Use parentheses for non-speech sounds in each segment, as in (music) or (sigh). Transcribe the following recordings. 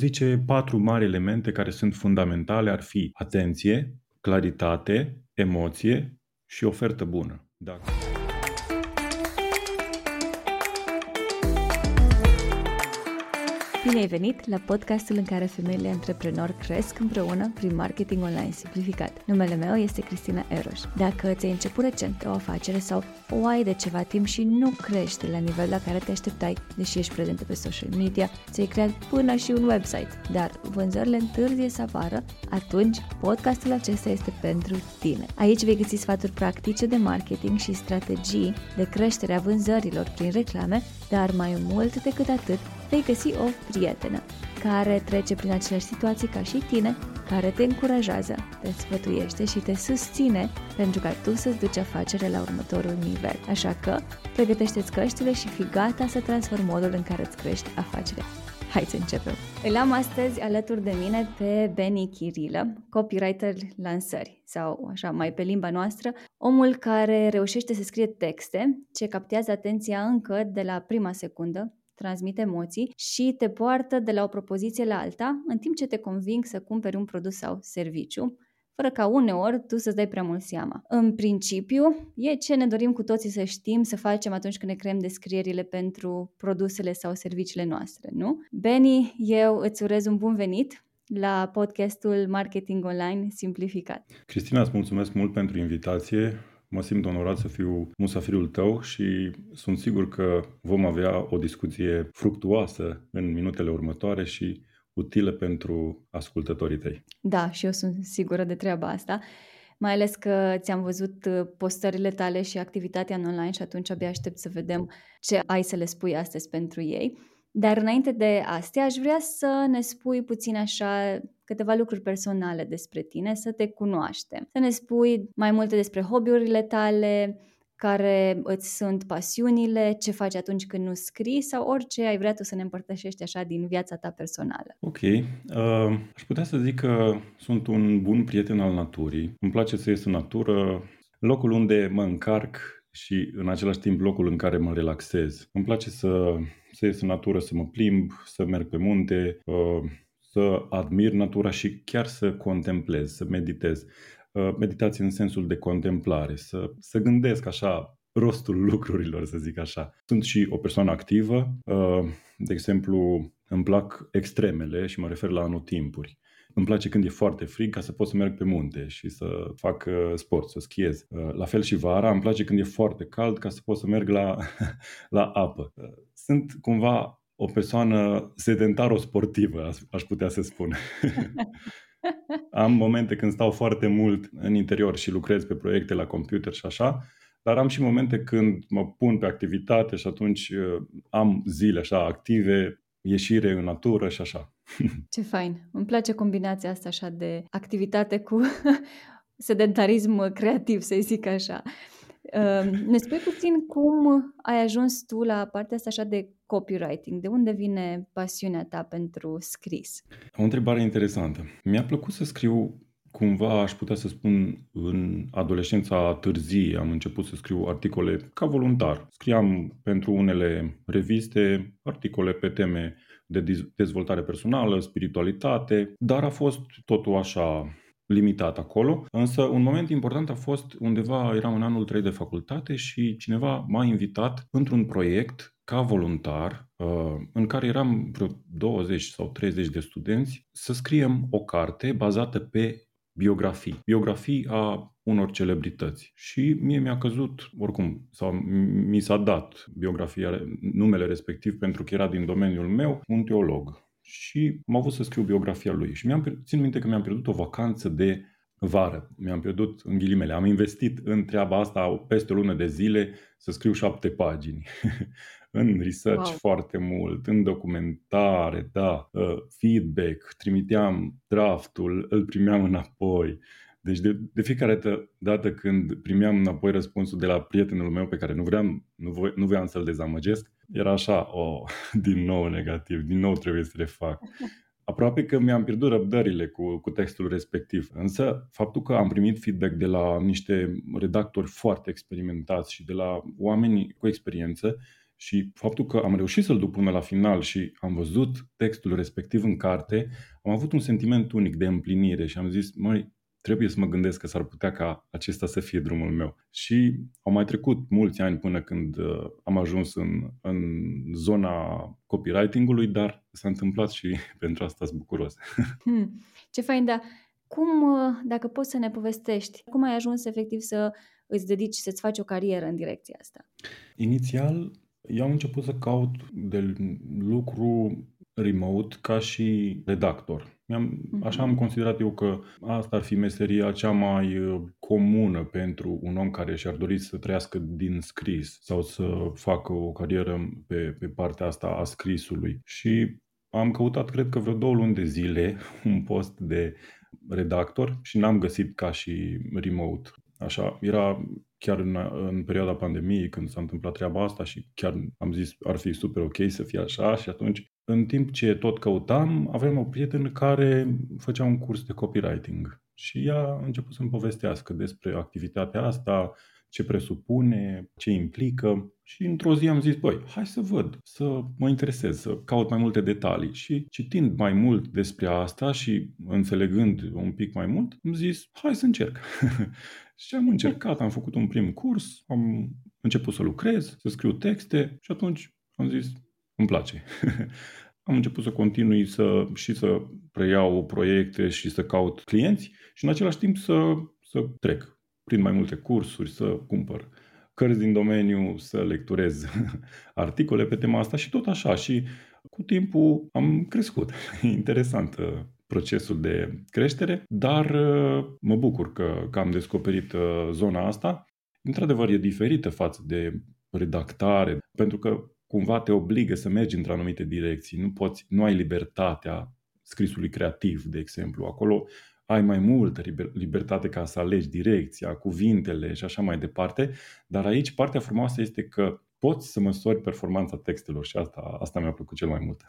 zice patru mari elemente care sunt fundamentale, ar fi atenție, claritate, emoție și ofertă bună. Dacă... Bine ai venit la podcastul în care femeile antreprenori cresc împreună prin marketing online simplificat. Numele meu este Cristina Eroș. Dacă ți-ai început recent o afacere sau o ai de ceva timp și nu crește la nivel la care te așteptai, deși ești prezentă pe social media, ți-ai creat până și un website, dar vânzările întârzie să apară, atunci podcastul acesta este pentru tine. Aici vei găsi sfaturi practice de marketing și strategii de creștere a vânzărilor prin reclame, dar mai mult decât atât, vei găsi o prietenă care trece prin aceleași situații ca și tine, care te încurajează, te sfătuiește și te susține pentru ca tu să-ți duci afacerea la următorul nivel. Așa că, pregătește-ți căștile și fi gata să transformi modul în care îți crești afacerea. Hai să începem! Îl am astăzi alături de mine pe Benny Chirilă, copywriter lansări, sau așa mai pe limba noastră, omul care reușește să scrie texte ce captează atenția încă de la prima secundă, transmite emoții și te poartă de la o propoziție la alta, în timp ce te conving să cumperi un produs sau serviciu, fără ca uneori tu să-ți dai prea mult seama. În principiu, e ce ne dorim cu toții să știm, să facem atunci când ne creăm descrierile pentru produsele sau serviciile noastre, nu? Benny, eu îți urez un bun venit la podcastul Marketing Online Simplificat. Cristina, îți mulțumesc mult pentru invitație. Mă simt onorat să fiu musafirul tău și sunt sigur că vom avea o discuție fructuoasă în minutele următoare și utile pentru ascultătorii tăi. Da, și eu sunt sigură de treaba asta mai ales că ți-am văzut postările tale și activitatea în online și atunci abia aștept să vedem ce ai să le spui astăzi pentru ei. Dar înainte de astea, aș vrea să ne spui puțin așa câteva lucruri personale despre tine, să te cunoaștem. Să ne spui mai multe despre hobby-urile tale, care îți sunt pasiunile, ce faci atunci când nu scrii sau orice ai vrea tu să ne împărtășești așa din viața ta personală. Ok. Uh, aș putea să zic că sunt un bun prieten al naturii. Îmi place să ies în natură, locul unde mă încarc și în același timp locul în care mă relaxez. Îmi place să, să ies în natură, să mă plimb, să merg pe munte, uh, să admir natura și chiar să contemplez, să meditez. Uh, meditație în sensul de contemplare, să, să gândesc așa rostul (laughs) lucrurilor, să zic așa. Sunt și o persoană activă, uh, de exemplu, îmi plac extremele și mă refer la anotimpuri. Îmi place când e foarte frig ca să pot să merg pe munte și să fac uh, sport, să schiez. La fel și vara, îmi place când e foarte cald ca să pot să merg la, (laughs) la apă. Sunt cumva o persoană sedentaro-sportivă, aș putea să spun. (laughs) am momente când stau foarte mult în interior și lucrez pe proiecte la computer și așa, dar am și momente când mă pun pe activitate și atunci uh, am zile așa active, ieșire în natură și așa. (laughs) Ce fain! Îmi place combinația asta așa de activitate cu (laughs) sedentarism creativ, să zic așa. Ehm, ne spui puțin cum ai ajuns tu la partea asta așa de copywriting? De unde vine pasiunea ta pentru scris? O întrebare interesantă. Mi-a plăcut să scriu cumva, aș putea să spun, în adolescența târzie am început să scriu articole ca voluntar. Scriam pentru unele reviste articole pe teme de dezvoltare personală, spiritualitate, dar a fost totul așa limitat acolo, însă un moment important a fost undeva, eram în anul 3 de facultate și cineva m-a invitat într-un proiect ca voluntar, uh, în care eram vreo 20 sau 30 de studenți, să scriem o carte bazată pe biografii, biografii a unor celebrități. Și mie mi-a căzut, oricum, sau mi s-a dat biografia, numele respectiv, pentru că era din domeniul meu, un teolog și am avut să scriu biografia lui. Și mi-am, țin minte că mi-am pierdut o vacanță de vară. Mi-am pierdut în ghilimele. Am investit în treaba asta peste o lună de zile să scriu șapte pagini. (laughs) în research wow. foarte mult, în documentare, da, uh, feedback, trimiteam draftul, îl primeam înapoi. Deci de, de fiecare dată când primeam înapoi răspunsul de la prietenul meu pe care nu vreau, nu, voi, nu vreau să-l dezamăgesc, era așa, oh, (laughs) din nou negativ, din nou trebuie să le fac. Aproape că mi-am pierdut răbdările cu, cu textul respectiv. Însă, faptul că am primit feedback de la niște redactori foarte experimentați și de la oameni cu experiență Și faptul că am reușit să-l duc până la final și am văzut textul respectiv în carte, am avut un sentiment unic de împlinire și am zis, măi, trebuie să mă gândesc că s-ar putea ca acesta să fie drumul meu. Și au mai trecut mulți ani până când uh, am ajuns în, în zona copywriting-ului, dar s-a întâmplat și (laughs) pentru asta sunt bucuros. (laughs) Hmm, ce fain, dar cum, uh, dacă poți să ne povestești, cum ai ajuns efectiv să îți dedici, să-ți faci o carieră în direcția asta? Inițial, eu am început să caut de lucru remote ca și redactor. Mi-am, mhm. așa am considerat eu că asta ar fi meseria cea mai uh, comună pentru un om care și-ar dori să trăiască din scris sau să facă o carieră pe, pe partea asta a scrisului. Și am căutat, cred că vreo două luni de zile, (laughs) un post de redactor și n-am găsit ca și remote. Așa, era chiar în, în perioada pandemiei când s-a întâmplat treaba asta și chiar am zis ar fi super ok să fie așa și atunci în timp ce tot căutam, aveam o prietenă care făcea un curs de copywriting și ea a început să-mi povestească despre activitatea asta, ce presupune, ce implică și într-o zi am zis, băi, hai să văd, să mă interesez, să caut mai multe detalii și citind mai mult despre asta și înțelegând un pic mai mult, am zis, hai să încerc. (laughs) și am încercat, am făcut un prim curs, am început să lucrez, să scriu texte și atunci am zis, îmi place. (laughs) am început să continui să, și să preiau proiecte și să caut clienți și în același timp să, să trec prin mai multe cursuri, să cumpăr cărți din domeniu, să lecturez (laughs) articole pe tema asta și tot așa. Și cu timpul am crescut. (laughs) Interesant uh, procesul de creștere, dar uh, mă bucur că, că am descoperit uh, zona asta. Într-adevăr, e diferită față de redactare, pentru că cumva te obligă să mergi într anumite direcții. Nu poți, nu ai libertatea scrisului creativ, de exemplu. Acolo ai mai multă libertate ca să alegi direcția, cuvintele și așa mai departe, dar aici partea frumoasă este că poți să măsori performanța textelor și asta, asta mi-a plăcut cel mai mult.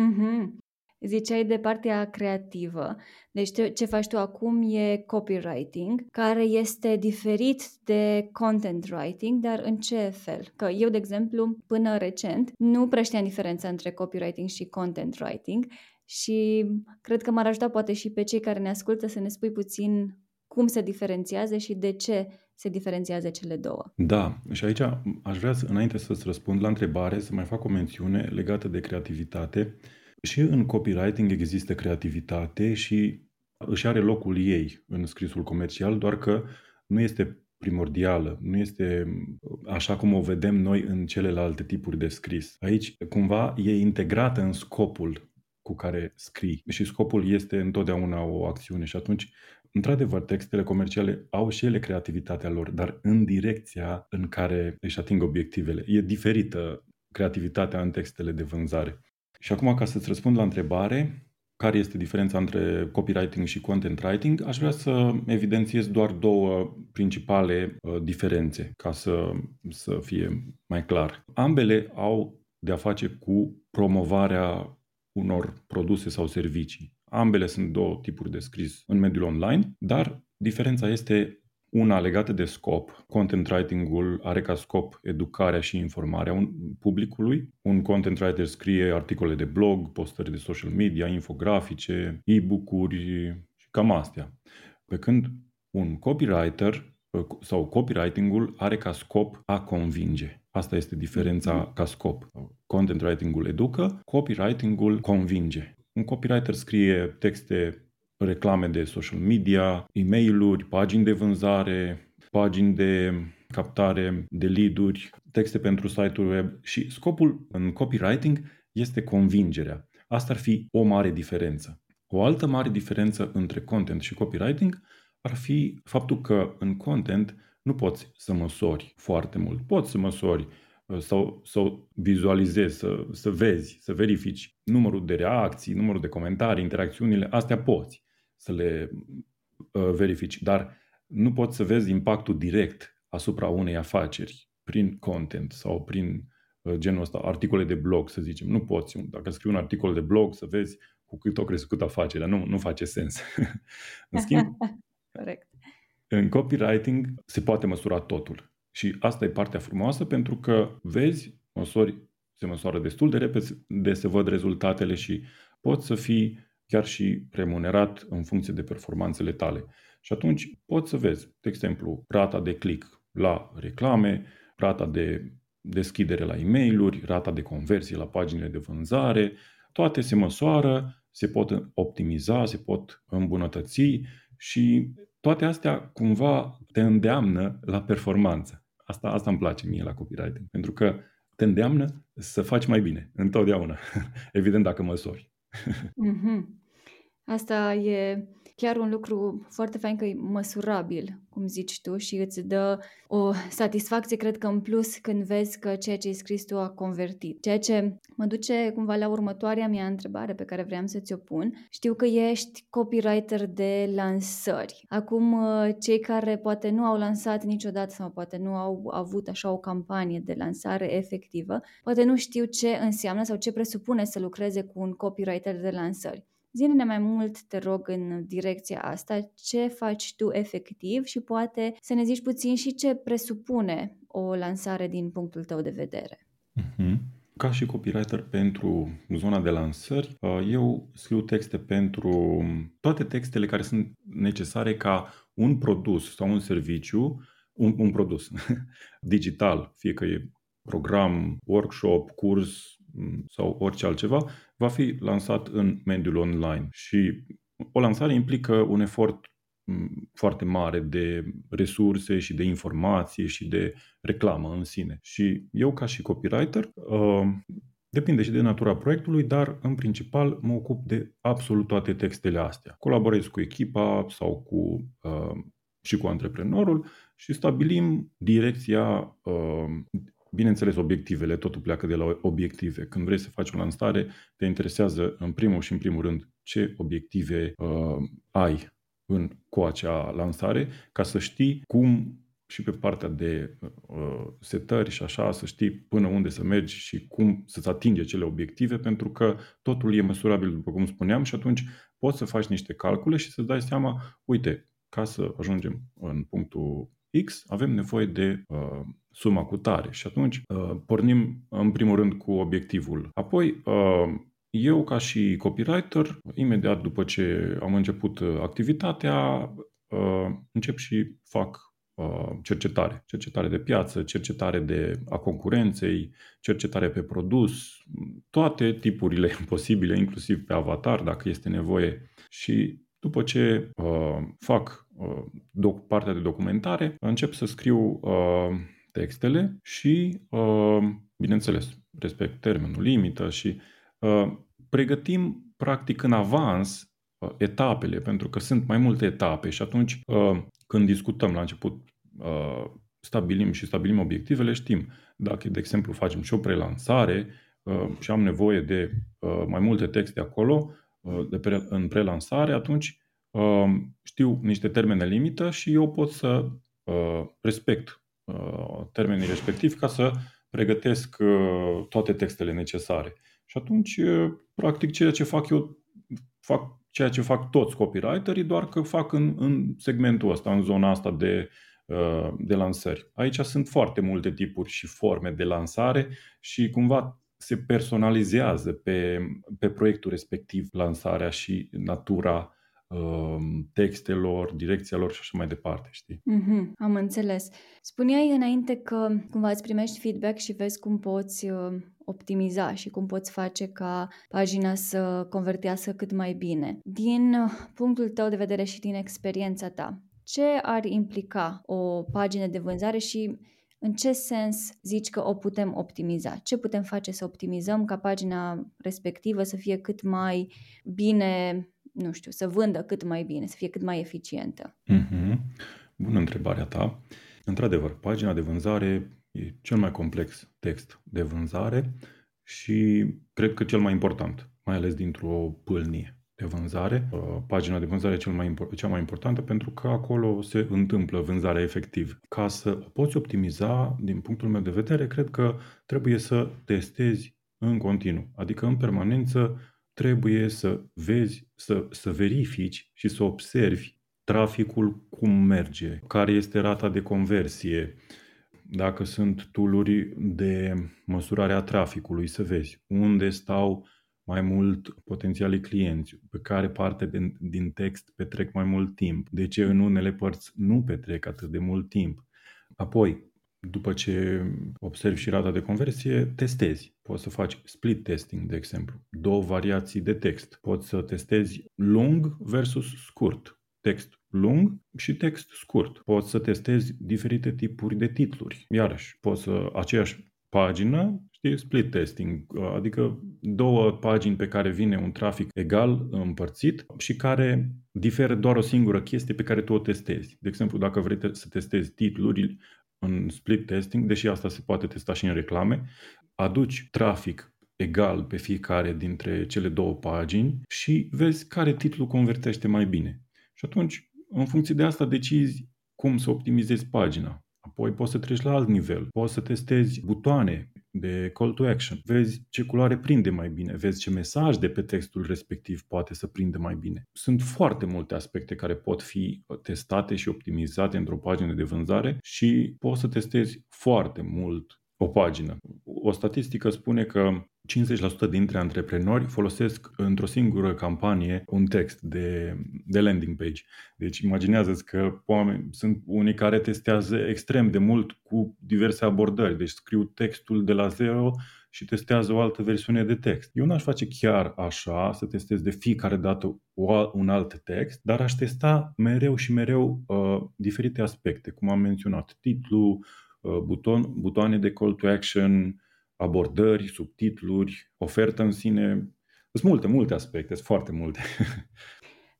Mm-hmm. Ziceai de partea creativă. Deci ce faci tu acum e copywriting, care este diferit de content writing, dar în ce fel? Că eu, de exemplu, până recent, nu prea știam diferența între copywriting și content writing și cred că m-ar ajuta poate și pe cei care ne ascultă să ne spui puțin cum se diferențiază și de ce se diferențiază cele două. Da, și aici aș vrea, să, înainte să-ți răspund la întrebare, să mai fac o mențiune legată de creativitate. Și în copywriting există creativitate și își are locul ei în scrisul comercial, doar că nu este primordială, nu este așa cum o vedem noi în celelalte tipuri de scris. Aici, cumva, e integrată în scopul cu care scrii și scopul este întotdeauna o acțiune și atunci, într-adevăr, textele comerciale au și ele creativitatea lor, dar în direcția în care își ating obiectivele. E diferită creativitatea în textele de vânzare. Și acum, ca să-ți răspund la întrebare, care este diferența între copywriting și content writing, aș vrea să evidențiez doar două principale uh, diferențe, ca să, să fie mai clar. Ambele au de a face cu promovarea unor produse sau servicii. Ambele sunt două tipuri de scris în mediul online, dar diferența este una legată de scop. Content writing-ul are ca scop educarea și informarea publicului. Un content writer scrie articole de blog, postări de social media, infografice, e-book-uri și cam astea. Pe când un copywriter sau copywriting-ul are ca scop a convinge. Asta este diferența mm-hmm. ca scop. Content writing-ul educă, copywriting-ul convinge. Un copywriter scrie texte, reclame de social media, e mail pagini de vânzare, pagini de captare de lead-uri, texte pentru site-uri web și scopul în copywriting este convingerea. Asta ar fi o mare diferență. O altă mare diferență între content și copywriting ar fi faptul că în content nu poți să măsori foarte mult. Poți să măsori uh, sau să vizualizezi, să, să vezi, să verifici numărul de reacții, numărul de comentarii, interacțiunile, astea poți să le uh, verifici, dar nu poți să vezi impactul direct asupra unei afaceri prin content sau prin uh, genul ăsta, articole de blog, să zicem. Nu poți, dacă scrii un articol de blog, să vezi cu cât o crescut afacerea. Nu, nu face sens. (laughs) În schimb, (laughs) Corect. În copywriting se poate măsura totul. Și asta e partea frumoasă pentru că vezi măsori, se măsoară destul de repede, se văd rezultatele și poți să fii chiar și remunerat în funcție de performanțele tale. Și atunci poți să vezi, de exemplu, rata de click la reclame, rata de deschidere la e mail rata de conversie la paginile de vânzare, toate se măsoară, se pot optimiza, se pot îmbunătăți și toate astea cumva te îndeamnă la performanță. Asta, asta îmi place mie la copywriting, pentru că te îndeamnă să faci mai bine, întotdeauna. (laughs) Evident, dacă măsori. (laughs) mm-hmm. Asta e chiar un lucru foarte fain că e măsurabil, cum zici tu, și îți dă o satisfacție, cred că în plus, când vezi că ceea ce ai scris tu a convertit. Ceea ce mă duce cumva la următoarea mea întrebare pe care vreau să ți-o pun. Știu că ești copywriter de lansări. Acum, cei care poate nu au lansat niciodată sau poate nu au avut așa o campanie de lansare efectivă, poate nu știu ce înseamnă sau ce presupune să lucreze cu un copywriter de lansări. Zine-ne mai mult, te rog, în direcția asta, ce faci tu efectiv și poate să ne zici puțin și ce presupune o lansare din punctul tău de vedere. Uh-huh. Ca și copywriter pentru zona de lansări, uh, eu scriu texte pentru toate textele care sunt necesare ca un produs sau un serviciu, un, un produs (laughs) digital, fie că e program, workshop, curs, sau orice altceva, va fi lansat în mediul online. Și o lansare implică un efort foarte mare de resurse și de informație și de reclamă în sine. Și eu, ca și copywriter, uh, depinde și de natura proiectului, dar în principal mă ocup de absolut toate textele astea. Colaborez cu echipa sau cu uh, și cu antreprenorul și stabilim direcția uh, Bineînțeles, obiectivele, totul pleacă de la obiective. Când vrei să faci o lansare, te interesează în primul și în primul rând ce obiective uh, ai în, cu acea lansare, ca să știi cum și pe partea de uh, setări și așa, să știi până unde să mergi și cum să-ți atingi acele obiective, pentru că totul e măsurabil, după cum spuneam, și atunci poți să faci niște calcule și să-ți dai seama, uite, ca să ajungem în punctul X, avem nevoie de uh, suma cu tare. Și atunci uh, pornim în primul rând cu obiectivul. Apoi, uh, eu ca și copywriter, imediat după ce am început uh, activitatea, uh, încep și fac uh, cercetare. Cercetare de piață, cercetare de a concurenței, cercetare pe produs, toate tipurile (laughs) posibile, inclusiv pe avatar, dacă este nevoie. Și după ce uh, fac uh, doc, partea de documentare, încep să scriu uh, textele și, uh, bineînțeles, respect termenul limită și uh, pregătim practic în avans uh, etapele, pentru că sunt mai multe etape și atunci când discutăm la început stabilim și stabilim obiectivele, știm dacă, de exemplu, facem și o prelansare și am nevoie de mai multe texte acolo de pre, în prelansare, atunci știu niște termene limită și eu pot să respect Uh, termenii respectivi ca să pregătesc uh, toate textele necesare. Și atunci, uh, practic, ceea ce fac eu, fac ceea ce fac toți copywriterii, doar că fac în, în segmentul ăsta, în zona asta de, de lansări. Aici sunt foarte multe tipuri și forme de lansare și cumva se personalizează pe, pe proiectul respectiv lansarea și natura Um, textelor, direcția lor și așa mai departe, știi? Mm-hmm, am înțeles. Spuneai înainte că cumva îți primești feedback și vezi cum poți uh, optimiza și cum poți face ca pagina să convertească cât mai bine. Din uh, punctul tău de vedere și din experiența ta, ce ar implica o pagină de vânzare și în ce sens zici că o putem optimiza? Ce putem face să optimizăm ca pagina respectivă să fie cât mai bine nu știu, să vândă cât mai bine, să fie cât mai eficientă? Mm-hmm. Bună întrebarea ta. Într-adevăr, pagina de vânzare e cel mai complex text de vânzare și cred că cel mai important, mai ales dintr-o pâlnie de vânzare. Uh, pagina de vânzare e cel mai, cea mai importantă pentru că acolo se întâmplă vânzarea efectiv. Ca să o poți optimiza, din punctul meu de vedere, cred că trebuie să testezi în continuu, adică în permanență trebuie să vezi, să, să verifici și să observi traficul cum merge, care este rata de conversie, dacă sunt tooluri de măsurare a traficului, să vezi unde stau mai mult potențialii clienți, pe care parte din, din text petrec mai mult timp, de ce în unele părți nu petrec atât de mult timp. Apoi, după ce observi și rata de conversie, testezi. Poți să faci split testing, de exemplu, două variații de text. Poți să testezi lung versus scurt, text lung și text scurt. Poți să testezi diferite tipuri de titluri. Iarăși, poți să aceeași pagină, știi, split testing, adică două pagini pe care vine un trafic egal împărțit și care diferă doar o singură chestie pe care tu o testezi. De exemplu, dacă vrei să testezi titluri în split testing, deși asta se poate testa și în reclame, aduci trafic egal pe fiecare dintre cele două pagini și vezi care titlu convertește mai bine. Și atunci, în funcție de asta, decizi cum să optimizezi pagina. Apoi poți să treci la alt nivel. Poți să testezi butoane de call to action. Vezi ce culoare prinde mai bine, vezi ce mesaj de pe textul respectiv poate să prinde mai bine. Sunt foarte multe aspecte care pot fi testate și optimizate într-o pagină de vânzare și poți să testezi foarte mult o pagină. O statistică spune că 50% dintre antreprenori folosesc într-o singură campanie un text de, de landing page. Deci imaginează-ți că oameni, sunt unii care testează extrem de mult cu diverse abordări. Deci scriu textul de la zero și testează o altă versiune de text. Eu n-aș face chiar așa, să testez de fiecare dată un alt text, dar aș testa mereu și mereu uh, diferite aspecte, cum am menționat, titlu, uh, buton, butoane de call to action, abordări, subtitluri, ofertă în sine. Sunt multe, multe aspecte, sunt foarte multe. (laughs)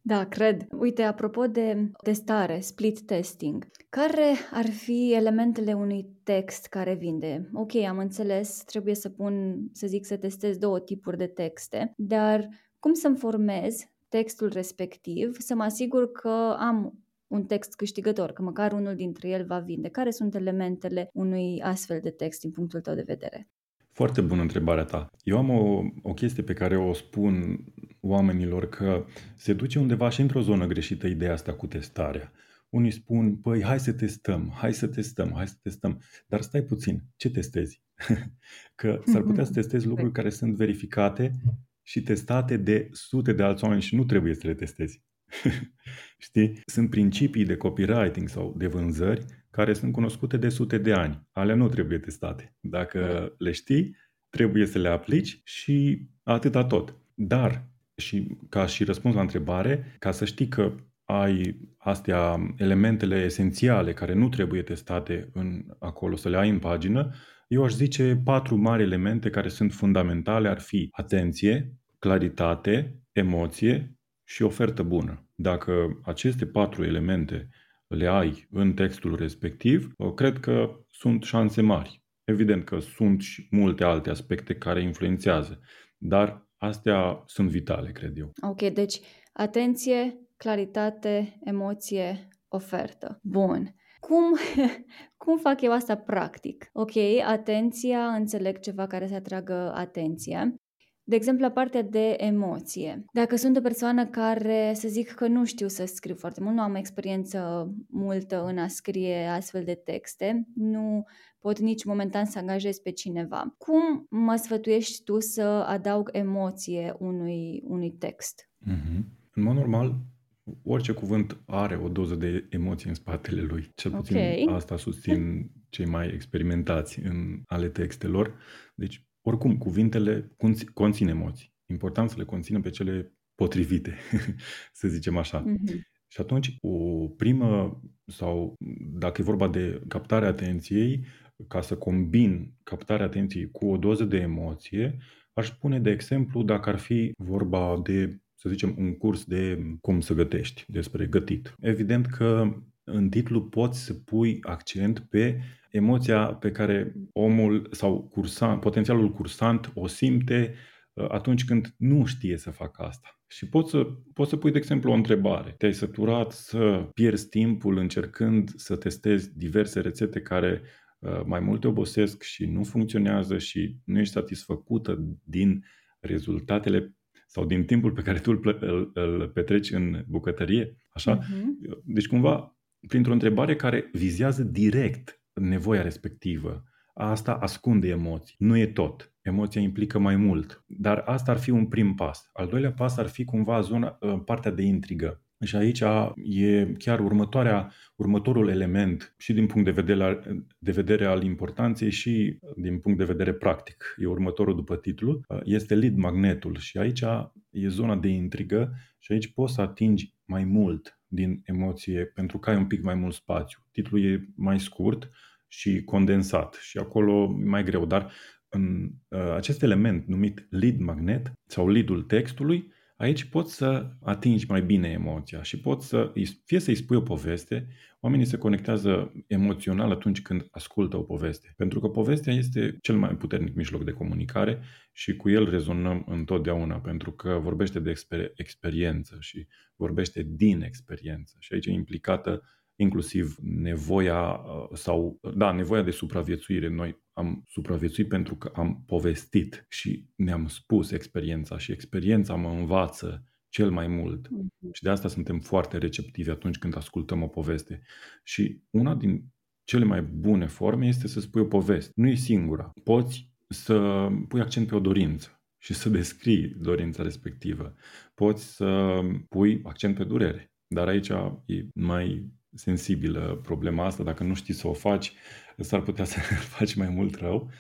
Da, cred. Uite, apropo de testare, split testing, care ar fi elementele unui text care vinde? Ok, am înțeles, trebuie să pun, să zic, să testez două tipuri de texte, dar cum să-mi formez textul respectiv, să mă asigur că am un text câștigător, că măcar unul dintre el va vinde. Care sunt elementele unui astfel de text din punctul tău de vedere? Foarte bună întrebarea ta. Eu am o, o chestie pe care o spun oamenilor că se duce undeva și într-o zonă greșită ideea asta cu testarea. Unii spun, păi hai să testăm, hai să testăm, hai să testăm. Dar stai puțin, ce testezi? (laughs) că s-ar putea să testezi (laughs) lucruri care sunt verificate și testate de sute de alți oameni și nu trebuie să le testezi. (laughs) Știi? Sunt principii de copywriting sau de vânzări care sunt cunoscute de sute de ani. Ale nu trebuie testate. Dacă le știi, trebuie să le aplici și atâta tot. Dar, și ca și răspuns la întrebare, ca să știi că ai astea elementele esențiale care nu trebuie testate în acolo, să le ai în pagină, eu aș zice patru mari elemente care sunt fundamentale ar fi atenție, claritate, emoție și ofertă bună. Dacă aceste patru elemente le ai în textul respectiv, cred că sunt șanse mari. Evident că sunt și multe alte aspecte care influențează, dar astea sunt vitale, cred eu. Ok, deci atenție, claritate, emoție, ofertă. Bun. Cum, (laughs) cum fac eu asta practic? Ok, atenția, înțeleg ceva care să atragă atenție. De exemplu, la partea de emoție. Dacă sunt o persoană care, să zic că nu știu să scriu foarte mult, nu am experiență multă în a scrie astfel de texte, nu pot nici momentan să angajez pe cineva. Cum mă sfătuiești tu să adaug emoție unui, unui text? Mm-hmm. În mod normal, orice cuvânt are o doză de emoție în spatele lui. Cel puțin okay. asta susțin cei mai experimentați în ale textelor. Deci oricum, cuvintele conțin emoții. Important să le conțină pe cele potrivite, (laughs) să zicem așa. Mm-hmm. Și atunci, o primă, sau dacă e vorba de captarea atenției, ca să combin captarea atenției cu o doză de emoție, aș spune, de exemplu, dacă ar fi vorba de, să zicem, un curs de cum să gătești, despre gătit. Evident că în titlu poți să pui accent pe emoția pe care omul sau cursant, potențialul cursant o simte uh, atunci când nu știe să facă asta. Și poți să, poți să pui, de exemplu, o întrebare. Te-ai săturat să pierzi timpul încercând să testezi diverse rețete care uh, mai mult te obosesc și nu funcționează și nu ești satisfăcută din rezultatele sau din timpul pe care tu îl, îl, îl petreci în bucătărie. Așa? Uh-huh. Deci, cumva, printr-o întrebare care vizează direct nevoia respectivă. Asta ascunde emoții. Nu e tot. Emoția implică mai mult. Dar asta ar fi un prim pas. Al doilea pas ar fi cumva zona, ă, partea de intrigă. Și aici e chiar următoarea, următorul element și din punct de vedere, de vedere al importanței și din punct de vedere practic. E următorul după titlu. Este lead magnetul și aici e zona de intrigă și aici poți să atingi mai mult din emoție pentru că ai un pic mai mult spațiu. Titlul e mai scurt și condensat și acolo e mai greu, dar în uh, acest element numit lead magnet sau leadul textului Aici poți să atingi mai bine emoția și poți să, fie să-i spui o poveste, oamenii se conectează emoțional atunci când ascultă o poveste. Pentru că povestea este cel mai puternic mijloc de comunicare și cu el rezonăm întotdeauna, pentru că vorbește de exper- experiență și vorbește din experiență. Și aici e implicată inclusiv nevoia uh, sau, da, nevoia de supraviețuire. Noi am supraviețuit pentru că am povestit și ne-am spus experiența și experiența mă învață cel mai mult. Mm-hmm. Și de asta suntem foarte receptivi atunci când ascultăm o poveste. Și una din cele mai bune forme este să spui o poveste. Nu e singura. Poți să pui accent pe o dorință și să descrii dorința respectivă. Poți să pui accent pe durere. Dar aici e mai sensibilă problema asta. Dacă nu știi să o faci, s-ar putea să (laughs) faci mai mult rău,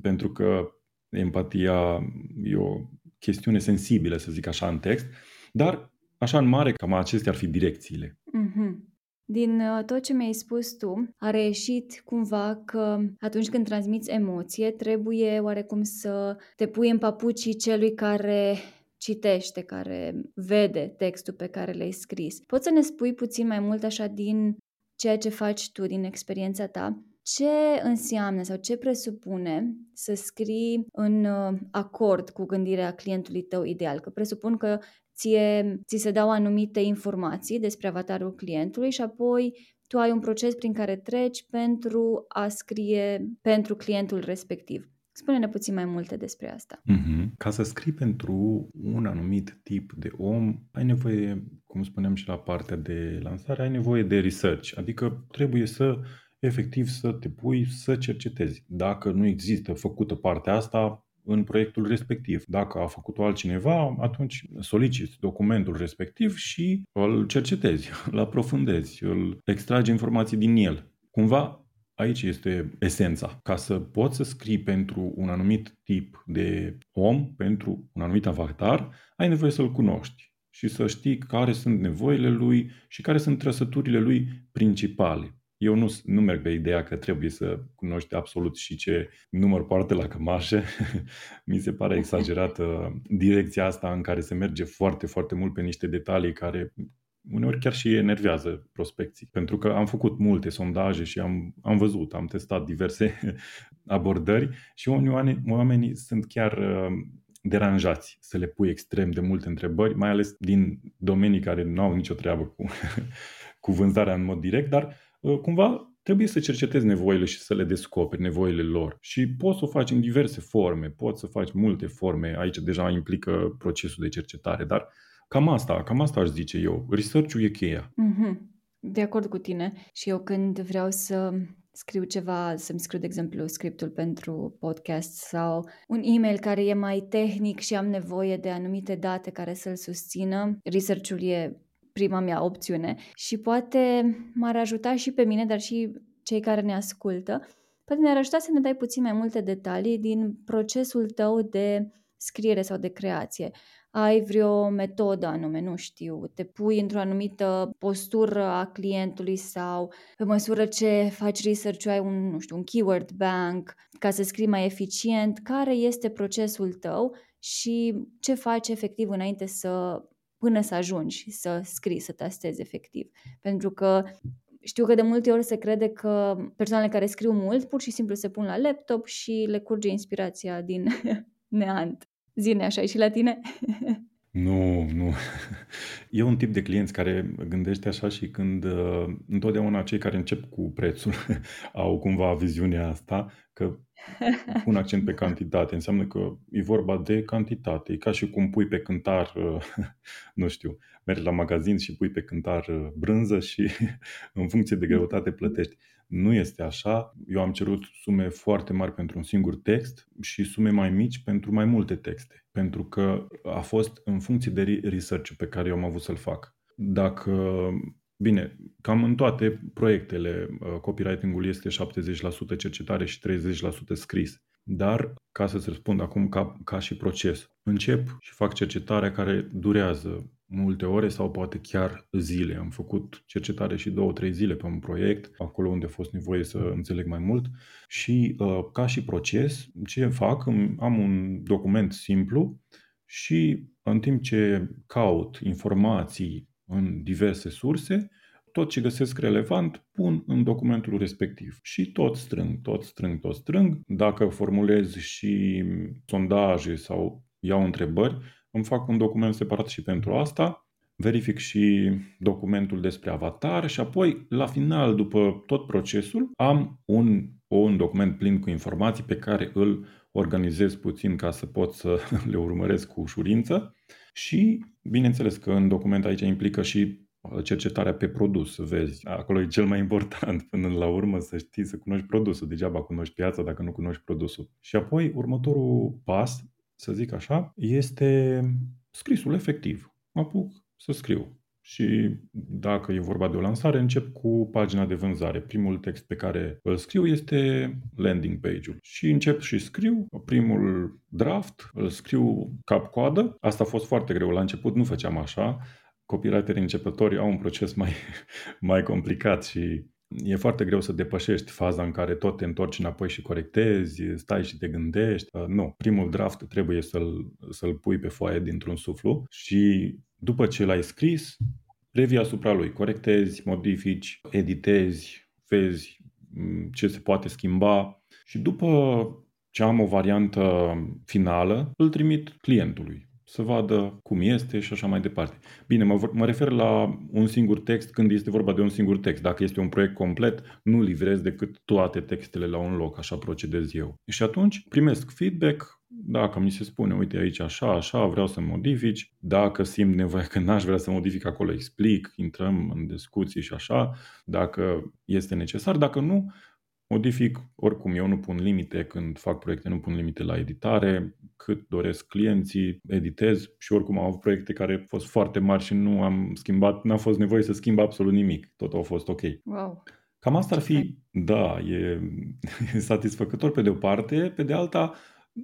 pentru că empatia e o chestiune sensibilă, să zic așa, în text, dar așa în mare, cam acestea ar fi direcțiile. Mm-hmm. Din uh, tot ce mi-ai spus tu, a reieșit cumva că atunci când transmiți emoție, trebuie oarecum să te pui în papucii celui care citește, care vede textul pe care l-ai scris. Poți să ne spui puțin mai mult așa din ceea ce faci tu, din experiența ta, ce înseamnă sau ce presupune să scrii în uh, acord cu gândirea clientului tău ideal? Că presupun că ție, ți se dau anumite informații despre avatarul clientului și apoi tu ai un proces prin care treci pentru a scrie pentru clientul respectiv. Spune-ne puțin mai multe despre asta. Mm-hmm. Ca să scrii pentru un anumit tip de om, ai nevoie, cum spuneam și la partea de lansare, ai nevoie de research, adică trebuie să efectiv să te pui să cercetezi. Dacă nu există făcută partea asta în proiectul respectiv. Dacă a făcut-o altcineva, atunci soliciți documentul respectiv și îl cercetezi, (laughs) îl aprofundezi, îl extragi informații din el. Cumva Aici este esența. Ca să poți să scrii pentru un anumit tip de om, pentru un anumit avatar, ai nevoie să-l cunoști și să știi care sunt nevoile lui și care sunt trăsăturile lui principale. Eu nu, nu merg pe ideea că trebuie să cunoști absolut și ce număr poartă la cămașă. (laughs) Mi se pare exagerată direcția asta în care se merge foarte, foarte mult pe niște detalii care uneori chiar și enervează prospecții. Pentru că am făcut multe sondaje și am, am văzut, am testat diverse (laughs) abordări și unii oamenii sunt chiar uh, deranjați să le pui extrem de multe întrebări, mai ales din domenii care nu au nicio treabă cu, (laughs) cu vânzarea în mod direct, dar uh, cumva trebuie să cercetezi nevoile și să le descoperi nevoile lor. Și poți să o faci în diverse forme, poți să faci multe forme, aici deja implică procesul de cercetare, dar Cam asta, cam asta aș zice eu. Research-ul e cheia. Mm-hmm. De acord cu tine. Și eu când vreau să scriu ceva, să-mi scriu, de exemplu, scriptul pentru podcast sau un e-mail care e mai tehnic și am nevoie de anumite date care să-l susțină, research-ul e prima mea opțiune. Și poate m-ar ajuta și pe mine, dar și cei care ne ascultă, poate ne-ar ajuta să ne dai puțin mai multe detalii din procesul tău de scriere sau de creație. Ai vreo metodă anume, nu știu, te pui într-o anumită postură a clientului sau pe măsură ce faci research ai un, nu știu, un keyword bank ca să scrii mai eficient, care este procesul tău și ce faci efectiv înainte să până să ajungi să scrii, să tastezi efectiv. Pentru că știu că de multe ori se crede că persoanele care scriu mult pur și simplu se pun la laptop și le curge inspirația din (laughs) neant. Zine așa și la tine? (laughs) Nu, nu. (laughs) E un tip de clienți care gândește așa și când uh, întotdeauna cei care încep cu prețul (laughs) au cumva viziunea asta că (laughs) pun accent pe cantitate. Înseamnă că e vorba de cantitate. E ca și cum pui pe cântar, nu știu, mergi la magazin și pui pe cântar brânză și în funcție de greutate plătești. Nu este așa. Eu am cerut sume foarte mari pentru un singur text și sume mai mici pentru mai multe texte. Pentru că a fost în funcție de research pe care eu am avut să-l fac. Dacă Bine, cam în toate proiectele uh, copywriting-ul este 70% cercetare și 30% scris. Dar, ca să-ți răspund acum ca, ca și proces, încep și fac cercetarea care durează multe ore sau poate chiar zile. Am făcut cercetare și două, trei zile pe un proiect, acolo unde a fost nevoie să înțeleg mai mult. Și uh, ca și proces, ce fac? Am un document simplu și în timp ce caut informații în diverse surse, tot ce găsesc relevant pun în documentul respectiv. Și tot strâng, tot strâng, tot strâng. Dacă formulez și sondaje sau iau întrebări, îmi fac un document separat și pentru asta. Verific și documentul despre avatar și apoi, la final, după tot procesul, am un, un document plin cu informații pe care îl organizez puțin ca să pot să (laughs) le urmăresc cu ușurință și, bineînțeles că în document aici implică și uh, cercetarea pe produs, să vezi. Acolo e cel mai important (laughs) până la urmă să știi să cunoști produsul. Degeaba cunoști piața dacă nu cunoști produsul. Și apoi următorul pas, să zic așa, este scrisul efectiv. Mă apuc să scriu și dacă e vorba de o lansare, încep cu pagina de vânzare. Primul text pe care îl scriu este landing page-ul. Și încep și scriu primul draft, îl scriu cap-coadă. Asta a fost foarte greu. La început nu făceam așa. Copywriterii începători au un proces mai, (laughs) mai complicat și E foarte greu să depășești faza în care tot te întorci înapoi și corectezi, stai și te gândești. Nu, primul draft trebuie să-l, să-l pui pe foaie dintr-un suflu și după ce l-ai scris, revii asupra lui, corectezi, modifici, editezi, vezi mm, ce se poate schimba și după ce am o variantă finală, îl trimit clientului să vadă cum este și așa mai departe. Bine, mă, mă refer la un singur text când este vorba de un singur text. Dacă este un proiect complet, nu livrez decât toate textele la un loc, așa procedez eu. Și atunci primesc feedback, dacă mi se spune, uite aici așa, așa, vreau să modifici, dacă simt nevoie că n-aș vrea să modific acolo, explic, intrăm în discuții și așa, dacă este necesar, dacă nu, modific, oricum eu nu pun limite când fac proiecte, nu pun limite la editare, cât doresc clienții, editez și oricum am avut proiecte care au fost foarte mari și nu am schimbat, n-a fost nevoie să schimb absolut nimic, tot a fost ok. Wow. Cam asta ar fi, da, e, (laughs) e satisfăcător pe de o parte, pe de alta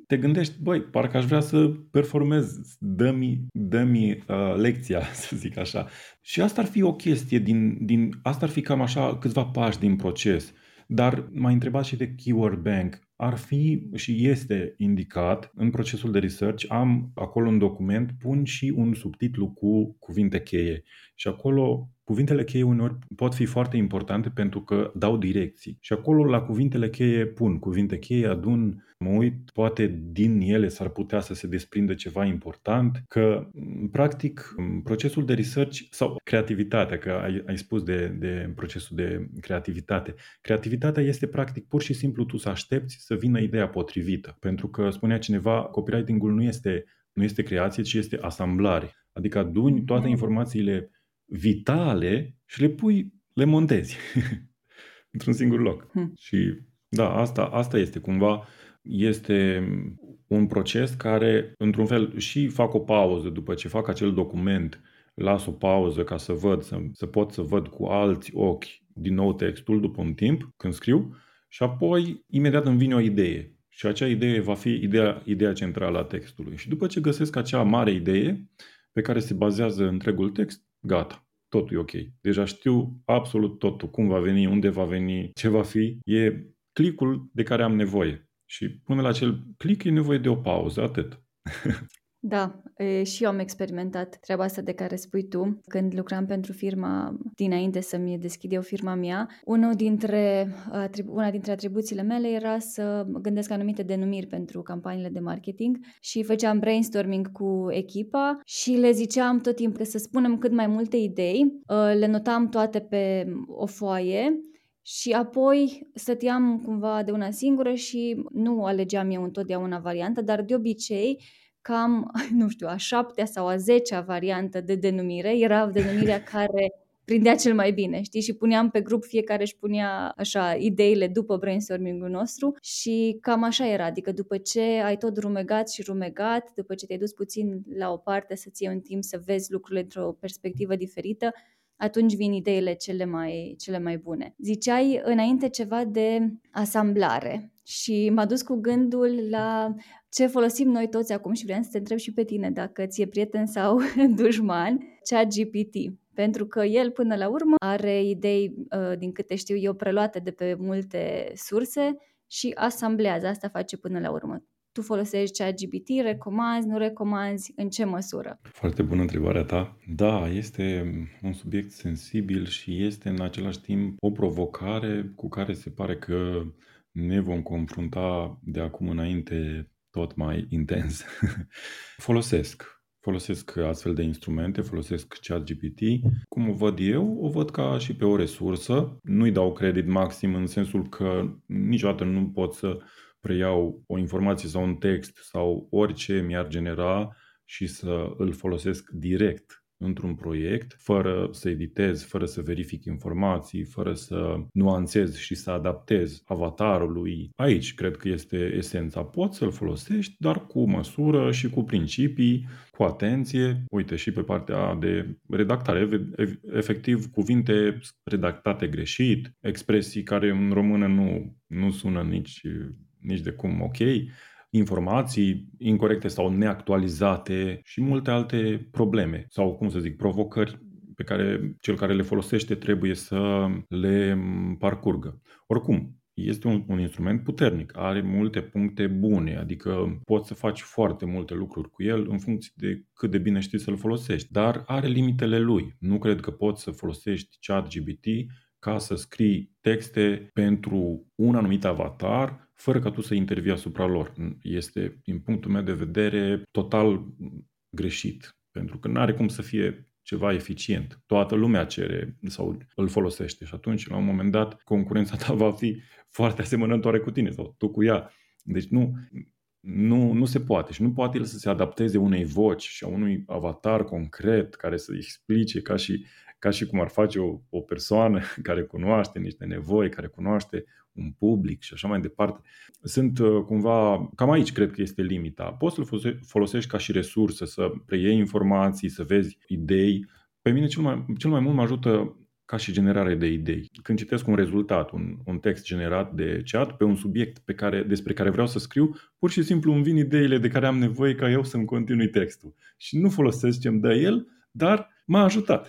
te gândești, băi, parcă aș vrea să performez, dă-mi, dă-mi uh, lecția, (laughs) să zic așa. Și asta ar fi o chestie din, din, asta ar fi cam așa câțiva pași din proces. Dar m-ai întrebat și de Keyword Bank. Ar fi și este indicat în procesul de research, am acolo un document, pun și un subtitlu cu cuvinte cheie. Și acolo Cuvintele cheie uneori pot fi foarte importante pentru că dau direcții. Și acolo la cuvintele cheie pun cuvinte cheie, adun, mă uit, poate din ele s-ar putea să se desprindă ceva important, că practic procesul de research sau creativitatea, că ai, ai spus de, de procesul de creativitate. Creativitatea este practic pur și simplu tu să aștepți să vină ideea potrivită. Pentru că spunea cineva, copywriting-ul nu este, nu este creație, ci este asamblare. Adică aduni toate mm. informațiile vitale și le pui, le montezi (laughs) într-un singur loc. Hmm. Și da, asta, asta este cumva, este un proces care, într-un fel, și fac o pauză după ce fac acel document, las o pauză ca să văd, să, să pot să văd cu alți ochi din nou textul după un timp, când scriu, și apoi imediat îmi vine o idee. Și acea idee va fi ideea, ideea centrală a textului. Și după ce găsesc acea mare idee pe care se bazează întregul text, gata, totul e ok. Deja știu absolut totul, cum va veni, unde va veni, ce va fi. E clicul de care am nevoie. Și până la acel click e nevoie de o pauză, atât. (laughs) Da, e, și eu am experimentat treaba asta de care spui tu. Când lucram pentru firma, dinainte să-mi deschid eu firma mea, unul dintre, una dintre atribuțiile mele era să gândesc anumite denumiri pentru campaniile de marketing și făceam brainstorming cu echipa și le ziceam tot timpul să spunem cât mai multe idei, le notam toate pe o foaie și apoi stăteam cumva de una singură și nu alegeam eu întotdeauna varianta, dar de obicei cam, (laughs) nu știu, a șaptea sau a zecea variantă de denumire era denumirea (laughs) care prindea cel mai bine, știi? Și puneam pe grup, fiecare își punea așa ideile după brainstorming-ul nostru și cam așa era, adică după ce ai tot rumegat și rumegat, după ce te-ai dus puțin la o parte să-ți iei un timp să vezi lucrurile într-o perspectivă diferită, atunci vin ideile cele mai, cele mai bune. Ziceai înainte ceva de asamblare și m-a dus cu gândul la ce folosim noi toți acum și vreau să te întreb și pe tine dacă ți-e prieten sau (laughs) dușman, ChatGPT. Pentru că el, până la urmă, are idei, uh, din câte știu eu, preluate de pe multe surse și asamblează. Asta face până la urmă. Tu folosești ChatGPT, recomanzi, nu recomanzi, în ce măsură? Foarte bună întrebarea ta. Da, este un subiect sensibil și este în același timp o provocare cu care se pare că ne vom confrunta de acum înainte tot mai intens. (laughs) folosesc. Folosesc astfel de instrumente, folosesc ChatGPT. Cum o văd eu? O văd ca și pe o resursă. Nu-i dau credit maxim în sensul că niciodată nu pot să preiau o informație sau un text sau orice mi-ar genera și să îl folosesc direct într-un proiect, fără să editez, fără să verific informații, fără să nuanțez și să adaptez avatarului. Aici cred că este esența. Poți să-l folosești, dar cu măsură și cu principii, cu atenție. Uite, și pe partea de redactare, efectiv cuvinte redactate greșit, expresii care în română nu, nu sună nici, nici de cum ok informații incorrecte sau neactualizate și multe alte probleme sau, cum să zic, provocări pe care cel care le folosește trebuie să le parcurgă. Oricum, este un, un instrument puternic, are multe puncte bune, adică poți să faci foarte multe lucruri cu el în funcție de cât de bine știi să-l folosești, dar are limitele lui. Nu cred că poți să folosești ChatGPT ca să scrii texte pentru un anumit avatar fără ca tu să intervii asupra lor. Este, din punctul meu de vedere, total greșit. Pentru că nu are cum să fie ceva eficient. Toată lumea cere sau îl folosește și atunci, la un moment dat, concurența ta va fi foarte asemănătoare cu tine sau tu cu ea. Deci nu, nu, nu se poate și nu poate el să se adapteze unei voci și a unui avatar concret care să explice ca și, ca și cum ar face o, o persoană (laughs) care cunoaște niște nevoi, care cunoaște un public și așa mai departe. Sunt uh, cumva, cam aici cred că este limita. Poți să-l folosești ca și resursă, să preiei informații, să vezi idei. Pe mine cel mai, cel mai mult mă ajută ca și generare de idei. Când citesc un rezultat, un, un text generat de chat pe un subiect pe care, despre care vreau să scriu, pur și simplu îmi vin ideile de care am nevoie ca eu să-mi continui textul. Și nu folosesc ce îmi dă el, dar m-a ajutat.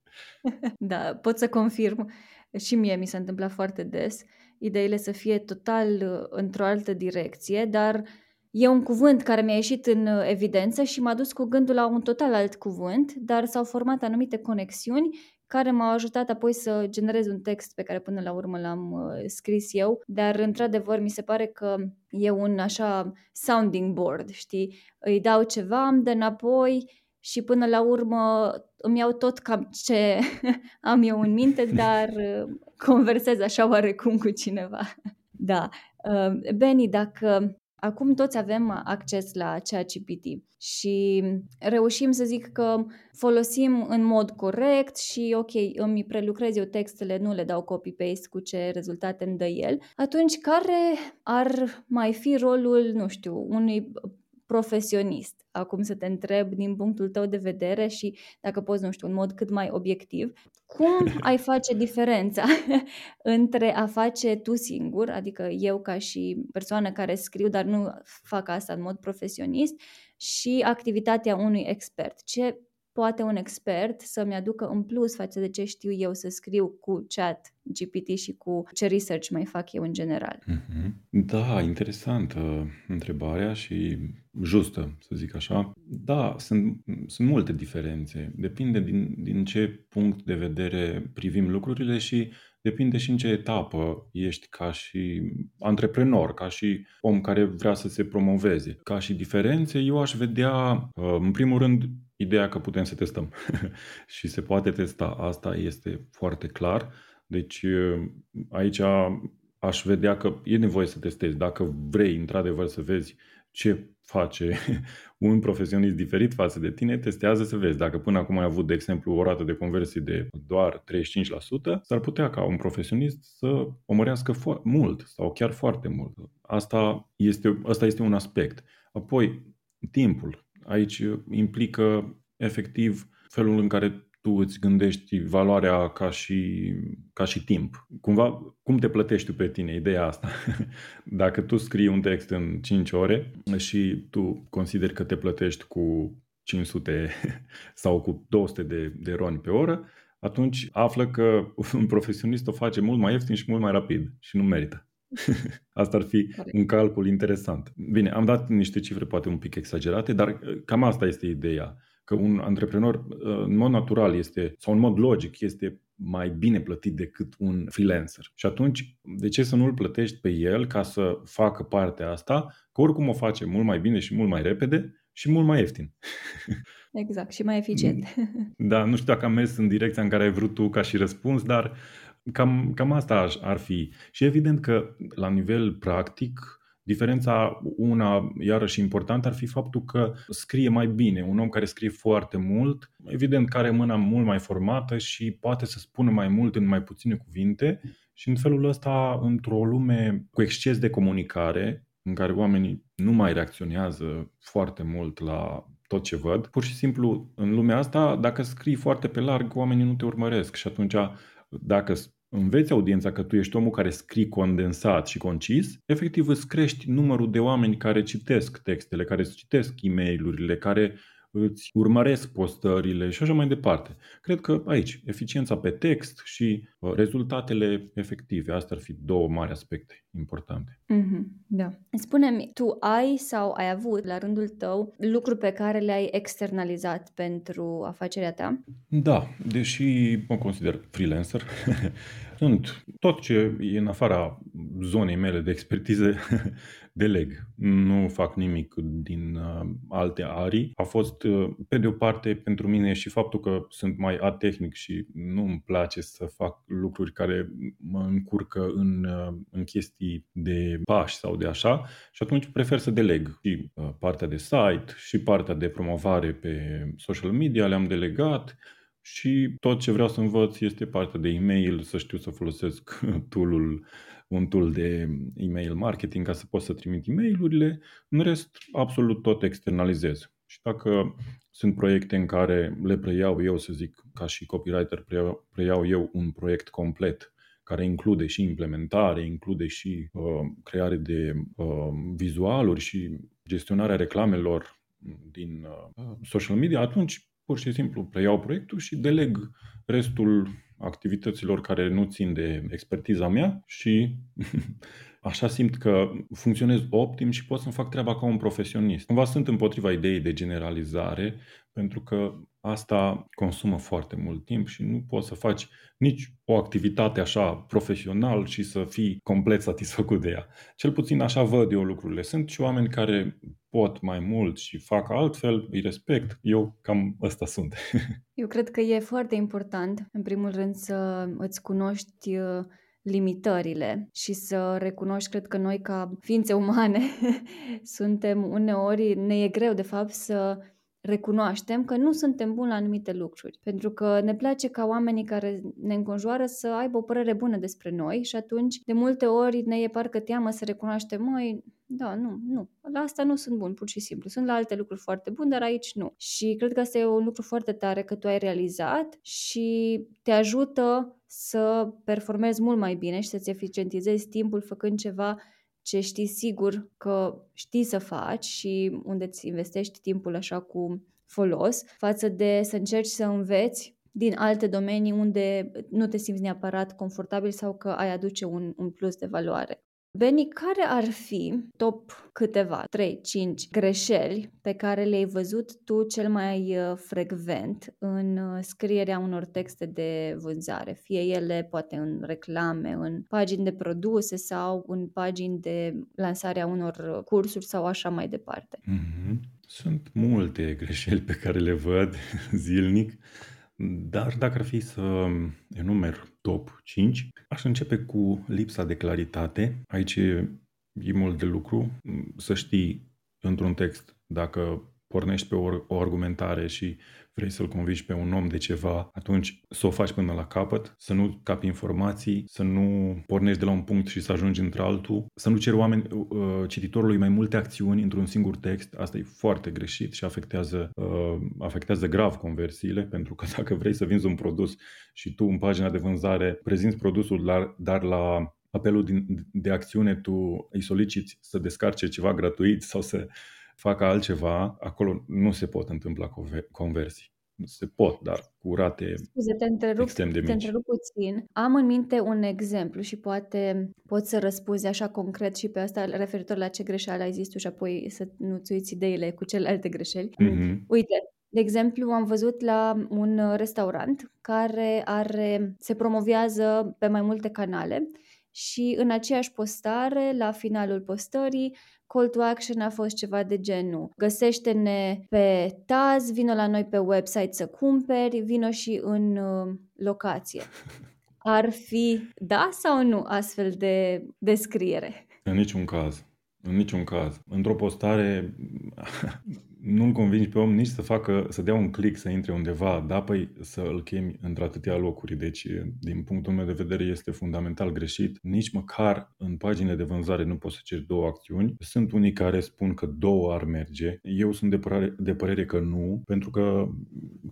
(laughs) da, pot să confirm și mie mi s-a întâmplat foarte des, ideile să fie total uh, într-o altă direcție, dar e un cuvânt care mi-a ieșit în uh, evidență și m-a dus cu gândul la un total alt cuvânt, dar s-au format anumite conexiuni care m-au ajutat apoi să generez un text pe care până la urmă l-am uh, scris eu, dar într-adevăr mi se pare că e un așa sounding board, știi? Îi dau ceva, îmi dă înapoi și până la urmă îmi iau tot cam ce (laughs) am eu în minte, (laughs) dar uh, conversez așa oarecum cu cineva. (laughs) Da. Uh, Beni, dacă acum toți avem acces la ChatGPT și reușim să zic că folosim în mod corect și ok, îmi prelucrez eu textele, nu le dau copy-paste cu ce rezultate îmi dă el, atunci care ar mai fi rolul, nu știu, unui profesionist. Acum să te întreb din punctul tău de vedere și dacă poți, nu știu, în mod cât mai obiectiv, cum (laughs) ai face diferența (laughs) între a face tu singur, adică eu ca și persoană care scriu, dar nu fac asta în mod profesionist, și activitatea unui expert. Ce poate un expert să-mi aducă în plus față de ce știu eu să scriu cu chat GPT și cu ce research mai fac eu în general. Mm-hmm. Da, interesantă întrebarea și justă, să zic așa. Da, sunt, sunt multe diferențe. Depinde din, din ce punct de vedere privim lucrurile și depinde și în ce etapă ești ca și antreprenor, ca și om care vrea să se promoveze. Ca și diferențe, eu aș vedea, uh, în primul rând, ideea că putem să testăm (laughs) și se poate testa, asta este foarte clar Deci aici aș vedea că e nevoie să testezi. Dacă vrei într-adevăr să vezi ce face (laughs) un profesionist diferit față de tine, testează să vezi. Dacă până acum ai avut, de exemplu, o rată de conversie de doar 35%, s-ar putea ca un profesionist să o mărească fo- mult sau chiar foarte mult. Asta este, asta este un aspect. Apoi, timpul. Aici implică efectiv felul în care tu îți gândești valoarea ca și, ca și timp. Cumva, cum te plătești tu pe tine, ideea asta. (laughs) Dacă tu scrii un text în 5 ore și tu consideri că te plătești cu 500 (laughs) sau cu 200 de, de roni pe oră, atunci află că (laughs) un profesionist o face mult mai ieftin și mult mai rapid și nu merită. (laughs) Asta ar fi un calcul interesant. Bine, am dat niște cifre poate un pic exagerate, dar cam asta este ideea că un antreprenor uh, în mod natural este, sau în mod logic, este mai bine plătit decât un freelancer. Și atunci, de ce să nu îl plătești pe el ca să facă partea asta, că oricum o face mult mai bine și mult mai repede și mult mai ieftin. Exact, și mai eficient. (laughs) Da, nu știu dacă am mers în direcția în care ai vrut tu ca și răspuns, dar cam, cam asta ar fi. Și evident că la nivel practic, Diferența, una iarăși importantă, ar fi faptul că scrie mai bine. Un om care scrie foarte mult, evident că are mâna mult mai formată și poate să spună mai mult în mai puține cuvinte și în felul ăsta, într-o lume cu exces de comunicare, în care oamenii nu mai reacționează foarte mult la tot ce văd. Pur și simplu, în lumea asta, dacă scrii foarte pe larg, oamenii nu te urmăresc și atunci dacă înveți audiența că tu ești omul care scrii condensat și concis, efectiv îți crești numărul de oameni care citesc textele, care citesc e mail care îți urmăresc postările și așa mai departe. Cred că aici, eficiența pe text și uh, rezultatele efective, astea ar fi două mari aspecte importante. Mm-hmm, da. Spune-mi, tu ai sau ai avut la rândul tău lucruri pe care le-ai externalizat pentru afacerea ta? Da, deși mă consider freelancer, (laughs) sunt tot ce e în afara zonei mele de expertiză (laughs) deleg. Nu fac nimic din uh, alte arii. A fost, uh, pe de o parte, pentru mine și faptul că sunt mai atehnic și nu îmi place să fac lucruri care mă încurcă în, uh, în chestii de pași sau de așa și atunci prefer să deleg și uh, partea de site și partea de promovare pe social media le-am delegat și tot ce vreau să învăț este partea de e-mail, să știu să folosesc (laughs) tool un tool de email marketing ca să pot să trimit e mail În rest, absolut tot externalizez. Și dacă sunt proiecte în care le preiau eu, să zic, ca și copywriter, preiau, preiau eu un proiect complet care include și implementare, include și uh, creare de uh, vizualuri și gestionarea reclamelor din uh, social media, atunci pur și simplu preiau proiectul și deleg restul activităților care nu țin de expertiza mea și (laughs) așa simt că funcționez optim și pot să-mi fac treaba ca un profesionist. Cumva sunt împotriva ideii de generalizare, pentru că asta consumă foarte mult timp și nu poți să faci nici o activitate așa profesional și să fii complet satisfăcut de ea. Cel puțin așa văd eu lucrurile. Sunt și oameni care pot mai mult și fac altfel, îi respect. Eu cam ăsta sunt. (laughs) Eu cred că e foarte important, în primul rând, să îți cunoști uh, limitările și să recunoști, cred că noi ca ființe umane (laughs) suntem uneori, ne e greu de fapt să recunoaștem că nu suntem buni la anumite lucruri. Pentru că ne place ca oamenii care ne înconjoară să aibă o părere bună despre noi și atunci de multe ori ne e parcă teamă să recunoaștem, măi, da, nu, nu, la asta nu sunt bun, pur și simplu. Sunt la alte lucruri foarte bune, dar aici nu. Și cred că asta e un lucru foarte tare că tu ai realizat și te ajută să performezi mult mai bine și să-ți eficientizezi timpul făcând ceva ce știi sigur că știi să faci și unde îți investești timpul așa cu folos, față de să încerci să înveți din alte domenii unde nu te simți neapărat confortabil sau că ai aduce un, un plus de valoare. Beni, care ar fi top câteva, 3-5 greșeli pe care le-ai văzut tu cel mai uh, frecvent în uh, scrierea unor texte de vânzare? Fie ele poate în reclame, în pagini de produse sau în pagini de lansarea unor cursuri sau așa mai departe. Mm-hmm. Sunt multe greșeli pe care le văd (laughs) zilnic Dar dacă ar fi să enumer top 5, aș începe cu lipsa de claritate. Aici e, e mult de lucru. Să știi într-un text dacă pornești pe o, o argumentare și vrei să-l convingi pe un om de ceva, atunci să o faci până la capăt, să nu capi informații, să nu pornești de la un punct și să ajungi într-altul, să nu ceri oameni, uh, cititorului mai multe acțiuni într-un singur text. Asta e foarte greșit și afectează, uh, afectează grav conversiile, pentru că (laughs) dacă vrei să vinzi un produs și tu în pagina de vânzare prezinți produsul, dar, dar la apelul din, de acțiune tu îi soliciți să descarce ceva gratuit sau să facă altceva, acolo nu se pot întâmpla conversii. Se pot, dar cu rate Scuze, te întrerup, extrem de mici. Te întrerup puțin. Am în minte un exemplu și poate poți să răspunzi așa concret și pe asta referitor la ce greșeală ai zis tu și apoi să nu-ți uiți ideile cu celelalte greșeli. Mm-hmm. Uite, de exemplu, am văzut la un restaurant care are, se promovează pe mai multe canale și în aceeași postare, la finalul postării, call to action a fost ceva de genul găsește-ne pe Taz, vină la noi pe website să cumperi, vină și în uh, locație. (laughs) Ar fi da sau nu astfel de descriere? În niciun caz. În niciun caz. Într-o postare (laughs) nu-l convingi pe om nici să facă, să dea un click să intre undeva, da, păi să îl chemi într-atâtea locuri. Deci, din punctul meu de vedere, este fundamental greșit. Nici măcar în pagine de vânzare nu poți să ceri două acțiuni. Sunt unii care spun că două ar merge. Eu sunt de părere, de părere că nu, pentru că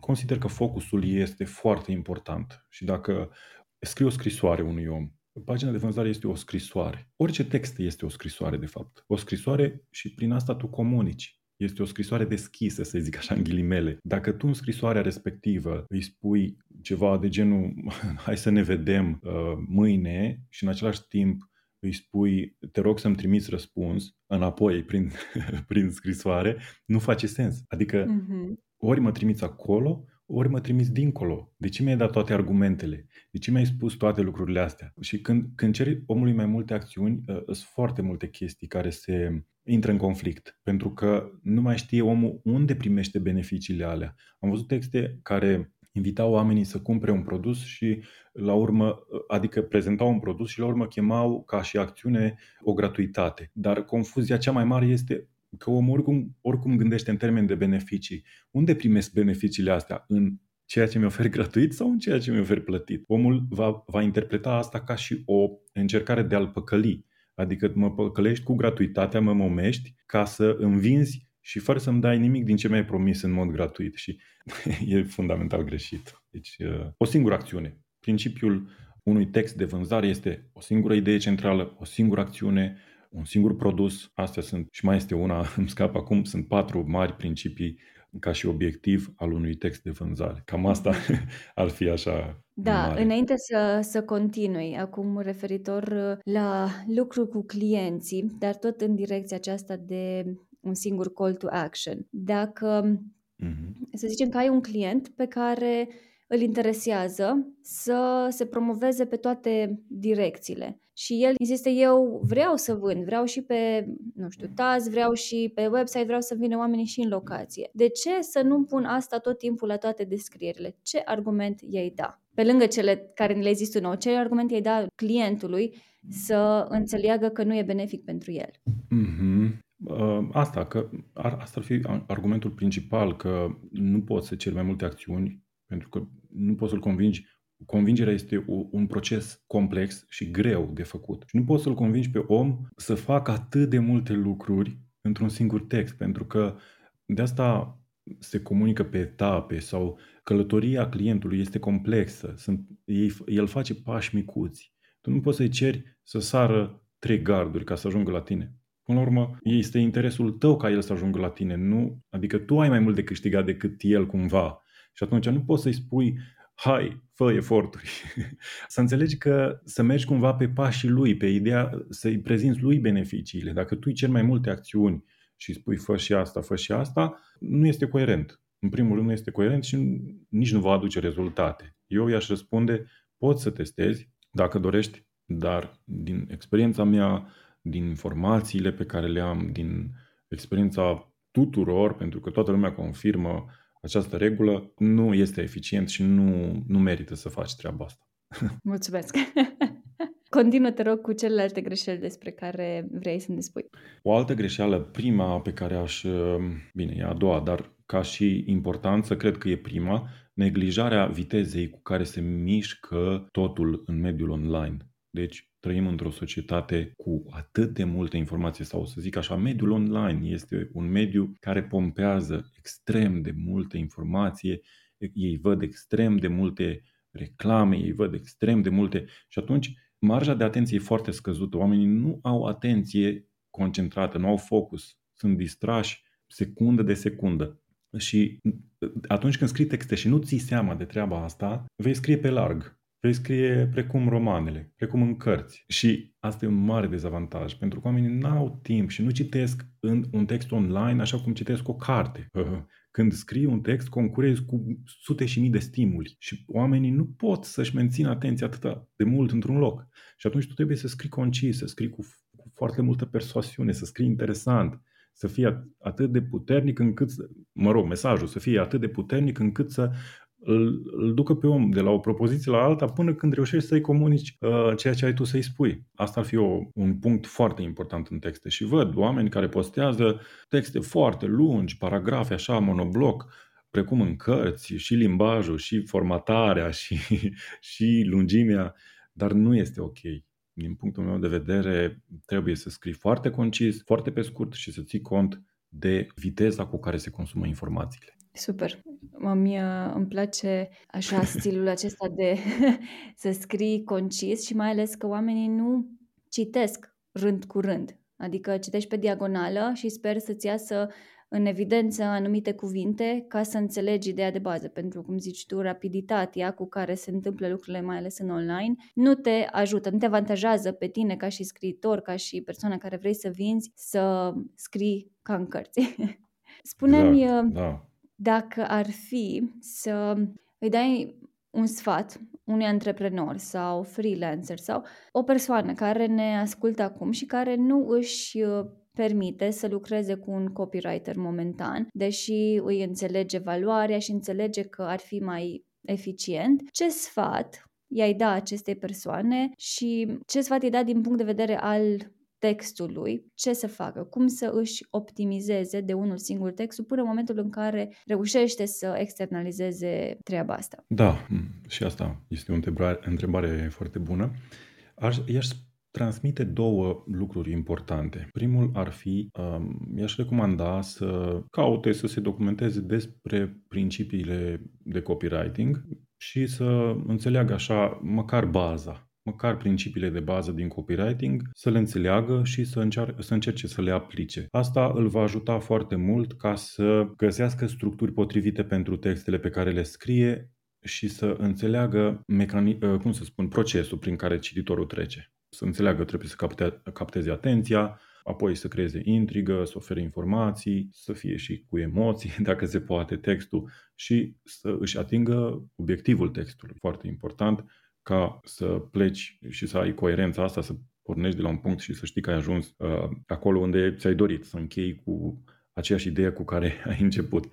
consider că focusul este foarte important. Și dacă scriu o scrisoare unui om, Pagina de vânzare este o scrisoare. Orice text este o scrisoare, de fapt. O scrisoare și prin asta tu comunici. Este o scrisoare deschisă, să zic așa, în ghilimele. Dacă tu în scrisoarea respectivă îi spui ceva de genul (laughs) hai să ne vedem uh, mâine și în același timp îi spui te rog să-mi trimiți răspuns înapoi prin, (laughs) prin scrisoare, nu face sens. Adică uh-huh. ori mă trimiți acolo, ori mă trimis dincolo. De ce mi-ai dat toate argumentele? De ce mi-ai spus toate lucrurile astea? Și când, când ceri omului mai multe acțiuni, uh, sunt foarte multe chestii care se intră în conflict, pentru că nu mai știe omul unde primește beneficiile alea. Am văzut texte care invitau oamenii să cumpere un produs și la urmă, adică prezentau un produs și la urmă chemau ca și acțiune o gratuitate. Dar confuzia cea mai mare este că omul oricum, oricum gândește în termen de beneficii. Unde primesc beneficiile astea? În ceea ce mi ofer (laughs) gratuit sau în ceea ce mi ofer plătit? Omul va, va interpreta asta ca și o încercare de a-l păcăli. Adică mă păcălești cu gratuitatea, mă momești ca să învinzi și fără să-mi dai nimic din ce mi-ai promis în mod gratuit. Și (laughs) e fundamental greșit. Deci, uh, o singură acțiune. Principiul unui text de vânzare este o singură idee centrală, o singură acțiune, un singur produs. Astea sunt, și mai este una, (laughs) îmi scap acum, sunt patru mari principii ca și obiectiv al unui text de vânzare. Cam asta (laughs) ar fi așa Da, mare. înainte să, să continui, acum referitor uh, la lucru cu clienții, dar tot în direcția aceasta de un singur call to action. Dacă, mm-hmm. să zicem că ai un client pe care îl interesează să se promoveze pe toate direcțiile. Și el insistă, eu vreau să vând, vreau și pe, nu știu, Taz, vreau și pe website, vreau să vină oamenii și în locație. De ce să nu pun asta tot timpul la toate descrierile? Ce argument i-ai da? Pe lângă cele care le-ai zis tu nou, ce argument i-ai da clientului să înțeleagă că nu e benefic pentru el? Mm-hmm. Asta, că asta ar fi argumentul principal, că nu poți să ceri mai multe acțiuni pentru că nu poți să-l convingi. Convingerea este un proces complex și greu de făcut. Și nu poți să-l convingi pe om să facă atât de multe lucruri într-un singur text, pentru că de asta se comunică pe etape sau călătoria clientului este complexă. Sunt, el face pași micuți. Tu nu poți să-i ceri să sară trei garduri ca să ajungă la tine. Până la urmă, este interesul tău ca el să ajungă la tine, nu? Adică tu ai mai mult de câștigat decât el cumva. Și atunci nu poți să-i spui, hai, fă eforturi. (laughs) să înțelegi că să mergi cumva pe pașii lui, pe ideea să-i prezinți lui beneficiile. Dacă tu îi ceri mai multe acțiuni și spui fă și asta, fă și asta, nu este coerent. În primul rând nu este coerent și nici nu va aduce rezultate. Eu i-aș răspunde, poți să testezi dacă dorești, dar din experiența mea, din informațiile pe care le am, din experiența tuturor, pentru că toată lumea confirmă această regulă, nu este eficient și nu, nu merită să faci treaba asta. (laughs) Mulțumesc! (laughs) Continuă, te rog, cu celelalte greșeli despre care vrei să ne spui. O altă greșeală, prima pe care aș... Bine, e a doua, dar ca și importanță, cred că e prima, neglijarea vitezei cu care se mișcă totul în mediul online. Deci trăim într-o societate cu atât de multe informații sau să zic așa, mediul online este un mediu care pompează extrem de multe informație, ei văd extrem de multe reclame, ei văd extrem de multe și atunci marja de atenție e foarte scăzută. Oamenii nu au atenție concentrată, nu au focus, sunt distrași secundă de secundă. Și atunci când scrii texte și nu ții seama de treaba asta, vei scrie pe larg. Vei scrie precum romanele, precum în cărți. Și asta e un mare dezavantaj, pentru că oamenii nu au timp și nu citesc în un text online așa cum citesc o carte. Când scrii un text, concurezi cu sute și mii de stimuli și oamenii nu pot să-și mențină atenția atât de mult într-un loc. Și atunci tu trebuie să scrii concis, să scrii cu, cu foarte multă persoasiune, să scrii interesant, să fie atât de puternic încât, mă rog, mesajul să fie atât de puternic încât să îl, îl ducă pe om de la o propoziție la alta până când reușești să-i comunici uh, ceea ce ai tu să-i spui. Asta ar fi o, un punct foarte important în texte. Și văd oameni care postează texte foarte lungi, paragrafe așa, monobloc, precum în cărți, și limbajul, și formatarea, (laughs) și, și lungimea, dar nu este ok. Din punctul meu de vedere, trebuie să scrii foarte concis, foarte pe scurt și să ții cont de viteza cu care se consumă informațiile. Super. Mie îmi place așa stilul (laughs) acesta de (laughs) să scrii concis și mai ales că oamenii nu citesc rând cu rând. Adică citești pe diagonală și sper să-ți iasă în evidență anumite cuvinte ca să înțelegi ideea de bază, pentru cum zici tu, rapiditatea cu care se întâmplă lucrurile, mai ales în online, nu te ajută, nu te avantajează pe tine ca și scriitor, ca și persoana care vrei să vinzi, să scrii ca în cărți. (laughs) Spune-mi exact, da. Dacă ar fi să îi dai un sfat unui antreprenor sau freelancer sau o persoană care ne ascultă acum și care nu își permite să lucreze cu un copywriter momentan, deși îi înțelege valoarea și înțelege că ar fi mai eficient, ce sfat i-ai da acestei persoane și ce sfat i-ai da din punct de vedere al textului, ce să facă, cum să își optimizeze de unul singur textul până în momentul în care reușește să externalizeze treaba asta. Da, și asta este o întrebare, întrebare foarte bună. Aș, i-aș transmite două lucruri importante. Primul ar fi, um, i-aș recomanda să caute să se documenteze despre principiile de copywriting și să înțeleagă așa măcar baza măcar principiile de bază din copywriting, să le înțeleagă și să, încear- să încerce să le aplice. Asta îl va ajuta foarte mult ca să găsească structuri potrivite pentru textele pe care le scrie și să înțeleagă mecani- cum să spun, procesul prin care cititorul trece să înțeleagă, trebuie să capte, capteze atenția, apoi să creeze intrigă, să ofere informații, să fie și cu emoții, (laughs) dacă se poate, textul și să își atingă obiectivul textului. Foarte important ca să pleci și să ai coerența asta, să pornești de la un punct și să știi că ai ajuns uh, acolo unde ți-ai dorit, să închei cu aceeași idee cu care (laughs) ai început.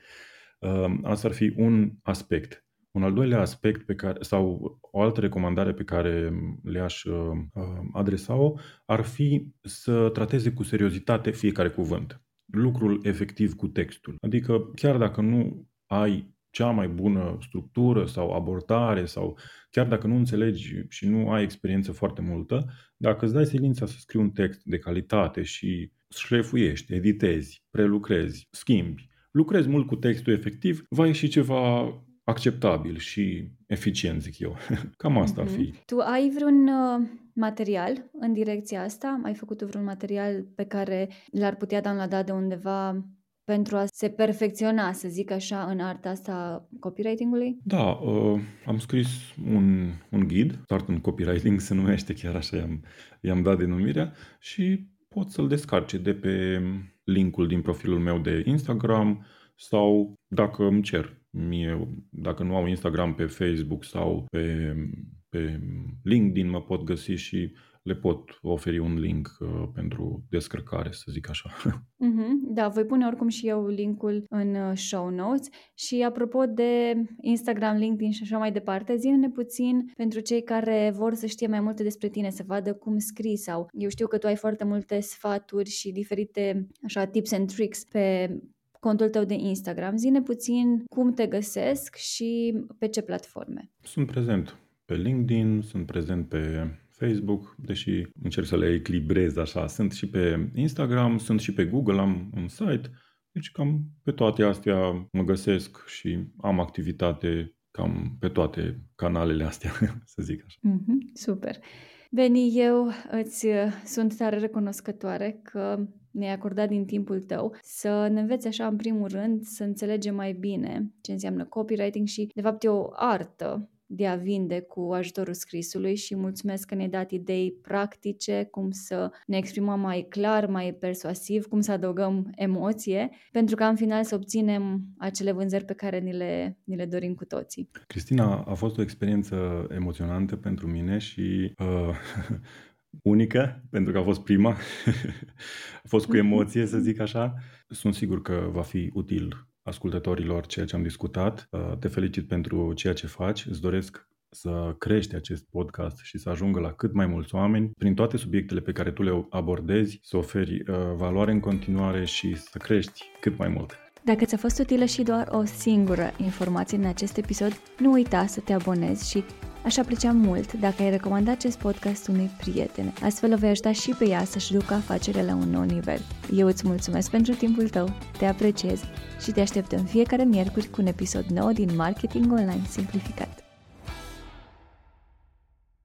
Uh, asta ar fi un aspect. Un al doilea aspect pe care, sau o altă recomandare pe care le-aș uh, uh, adresa-o ar fi să trateze cu seriozitate fiecare cuvânt. Lucrul efectiv cu textul. Adică chiar dacă nu ai cea mai bună structură sau abordare sau chiar dacă nu înțelegi și nu ai experiență foarte multă, dacă îți dai silința să scrii un text de calitate și șlefuiești, editezi, prelucrezi, schimbi, lucrezi mult cu textul efectiv, va ieși ceva acceptabil și eficient, zic eu. (laughs) Cam asta ar fi. Mhm. Tu ai vreun uh, material în direcția asta? Ai făcut vreun material pe care l-ar putea downloada de undeva pentru a se perfecționa, să zic așa, în arta asta copywriting-ului? Da, uh, am scris un, un ghid, Start în Copywriting se numește chiar așa, i-am, i-am dat denumirea și pot să-l descarce de pe linkul din profilul meu de Instagram sau dacă îmi cer mie, dacă nu au Instagram, pe Facebook sau pe, pe pe LinkedIn mă pot găsi și le pot oferi un link uh, pentru descărcare, să zic așa. (laughs) Mm-hmm. Da, voi pune oricum și eu linkul în uh, show notes. Și apropo de Instagram, LinkedIn și așa mai departe, zine-ne puțin pentru cei care vor să știe mai multe despre tine, să vadă cum scrii sau eu știu că tu ai foarte multe sfaturi și diferite așa tips and tricks pe contul tău de Instagram. Zine puțin cum te găsesc și pe ce platforme. Sunt prezent pe LinkedIn, sunt prezent pe Facebook, deși încerc să le echilibrez așa. Sunt și pe Instagram, sunt și pe Google, am un site. Deci cam pe toate astea mă găsesc și am activitate cam pe toate canalele astea, (laughs) să zic așa. Mm-hmm, super. Beni, eu îți sunt tare recunoscătoare că ne-ai acordat din timpul tău să ne înveți așa în primul rând să înțelegem mai bine ce înseamnă copywriting și de fapt e o artă de a vinde cu ajutorul scrisului și mulțumesc că ne-ai dat idei practice, cum să ne exprimăm mai clar, mai persuasiv, cum să adăugăm emoție, pentru că în final să obținem acele vânzări pe care ni le, ni le dorim cu toții. Cristina, a fost o experiență emoționantă pentru mine și uh, (laughs) unică, pentru că a fost prima. (laughs) a fost cu emoție, să zic așa. Sunt sigur că va fi util ascultătorilor ceea ce am discutat. Uh, te felicit pentru ceea ce faci. Îți doresc să crești acest podcast și să ajungă la cât mai mulți oameni prin toate subiectele pe care tu le abordezi, să oferi uh, valoare în continuare și să crești cât mai mult. Dacă ți-a fost utilă și doar o singură informație în acest episod, nu uita să te abonezi și Aș aprecia mult dacă ai recomanda acest podcast unui prieten. Astfel o vei ajuta și pe ea să-și ducă afacerea la un nou nivel. Eu îți mulțumesc pentru timpul tău, te apreciez și te aștept în fiecare miercuri cu un episod nou din Marketing Online Simplificat.